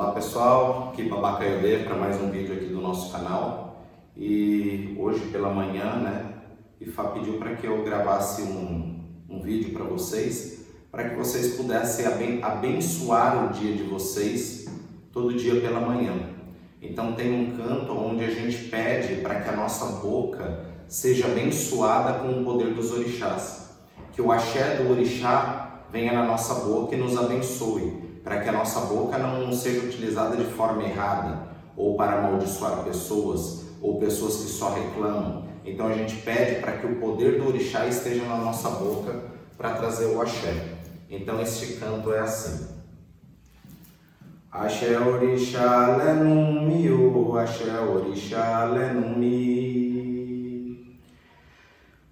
Olá pessoal, aqui Babaca Yodê para mais um vídeo aqui do nosso canal. E hoje pela manhã, né, Ifá pediu para que eu gravasse um, um vídeo para vocês, para que vocês pudessem abençoar o dia de vocês todo dia pela manhã. Então tem um canto onde a gente pede para que a nossa boca seja abençoada com o poder dos orixás, que o axé do orixá venha na nossa boca e nos abençoe para que a nossa boca não seja utilizada de forma errada, ou para amaldiçoar pessoas, ou pessoas que só reclamam. Então a gente pede para que o poder do orixá esteja na nossa boca para trazer o axé. Então este canto é assim. Axé orixá lenumi, o axé orixá lenumi.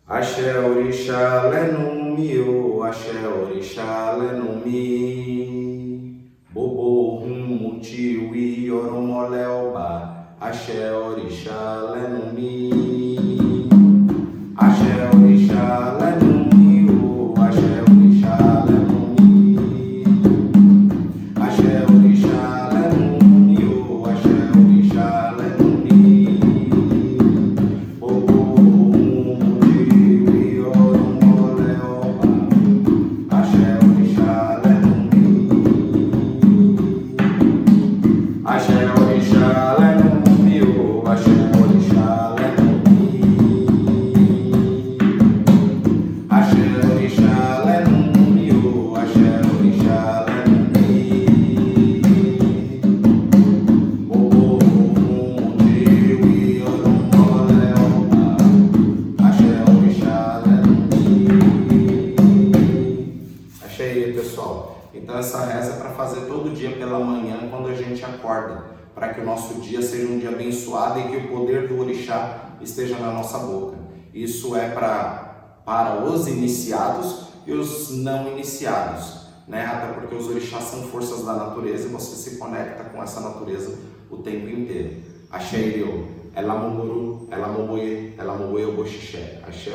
Axé orixá lenumi, o axé orixá lenumi. Oromoleoba Axé Então essa reza é para fazer todo dia pela manhã quando a gente acorda, para que o nosso dia seja um dia abençoado e que o poder do orixá esteja na nossa boca. Isso é para para os iniciados e os não iniciados, né? Até porque os orixás são forças da natureza e você se conecta com essa natureza o tempo inteiro. Achei eu, ela mumuru, ela momoye, ela momoye o boxixé. Axé